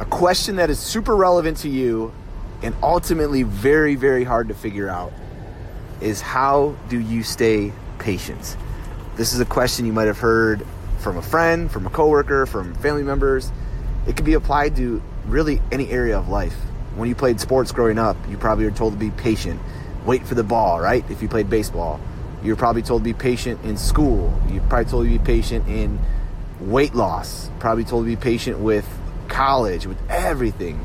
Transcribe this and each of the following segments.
A question that is super relevant to you and ultimately very, very hard to figure out is how do you stay patient? This is a question you might have heard from a friend, from a coworker, from family members. It can be applied to really any area of life. When you played sports growing up, you probably were told to be patient, wait for the ball, right? If you played baseball, you're probably told to be patient in school. You're probably told to be patient in weight loss. Probably told to be patient with college, with everything.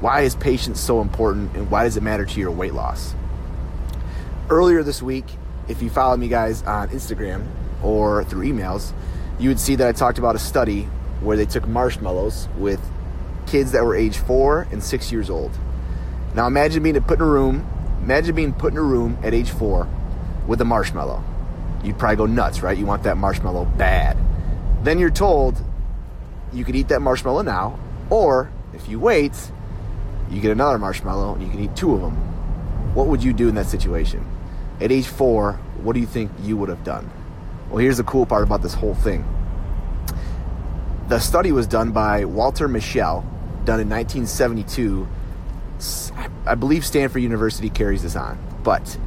Why is patience so important and why does it matter to your weight loss? Earlier this week, if you follow me guys on Instagram or through emails, you would see that I talked about a study where they took marshmallows with kids that were age four and six years old. Now imagine being put in a room, imagine being put in a room at age four with a marshmallow. You'd probably go nuts, right? You want that marshmallow bad. Then you're told you could eat that marshmallow now, or if you wait, you get another marshmallow and you can eat two of them. What would you do in that situation? At age four, what do you think you would have done? Well, here's the cool part about this whole thing. The study was done by Walter Mischel, done in 1972. I believe Stanford University carries this on. But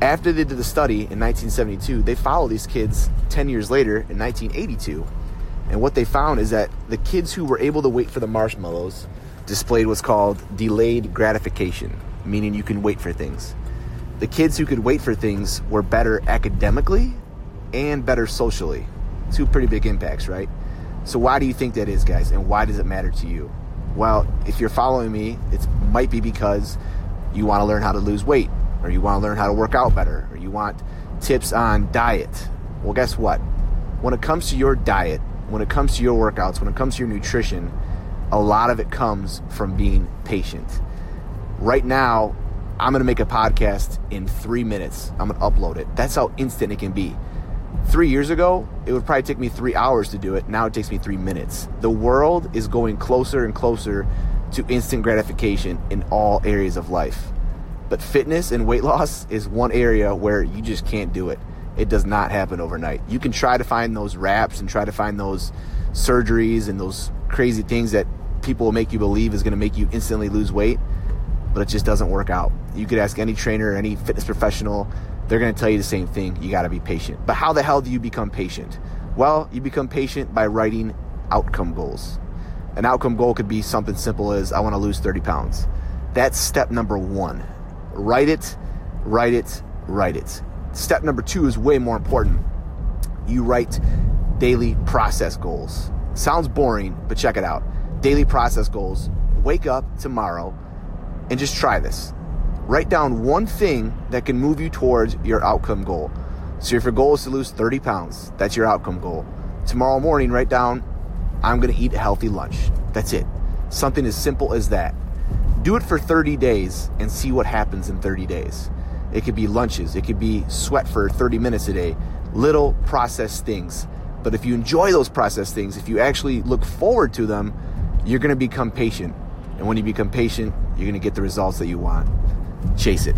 after they did the study in 1972, they followed these kids 10 years later in 1982. And what they found is that the kids who were able to wait for the marshmallows displayed what's called delayed gratification, meaning you can wait for things. The kids who could wait for things were better academically and better socially. Two pretty big impacts, right? So why do you think that is, guys? And why does it matter to you? Well, if you're following me, it might be because you want to learn how to lose weight, or you want to learn how to work out better, or you want tips on diet. Well, guess what? When it comes to your diet, when it comes to your workouts, when it comes to your nutrition, a lot of it comes from being patient. Right now, I'm going to make a podcast in three minutes. I'm going to upload it. That's how instant it can be. Three years ago, it would probably take me three hours to do it. Now it takes me three minutes. The world is going closer and closer to instant gratification in all areas of life. But fitness and weight loss is one area where you just can't do it. It does not happen overnight. You can try to find those wraps and try to find those surgeries and those crazy things that people will make you believe is going to make you instantly lose weight, but it just doesn't work out. You could ask any trainer, any fitness professional, they're going to tell you the same thing. You got to be patient. But how the hell do you become patient? Well, you become patient by writing outcome goals. An outcome goal could be something simple as I want to lose 30 pounds. That's step number one. Write it, write it, write it. Step number two is way more important. You write daily process goals. Sounds boring, but check it out. Daily process goals. Wake up tomorrow and just try this. Write down one thing that can move you towards your outcome goal. So if your goal is to lose 30 pounds, that's your outcome goal. Tomorrow morning, write down, I'm going to eat a healthy lunch. That's it. Something as simple as that. Do it for 30 days and see what happens in 30 days. It could be lunches, it could be sweat for 30 minutes a day, little processed things. But if you enjoy those processed things, if you actually look forward to them, you're going to become patient. And when you become patient, you're going to get the results that you want chase it.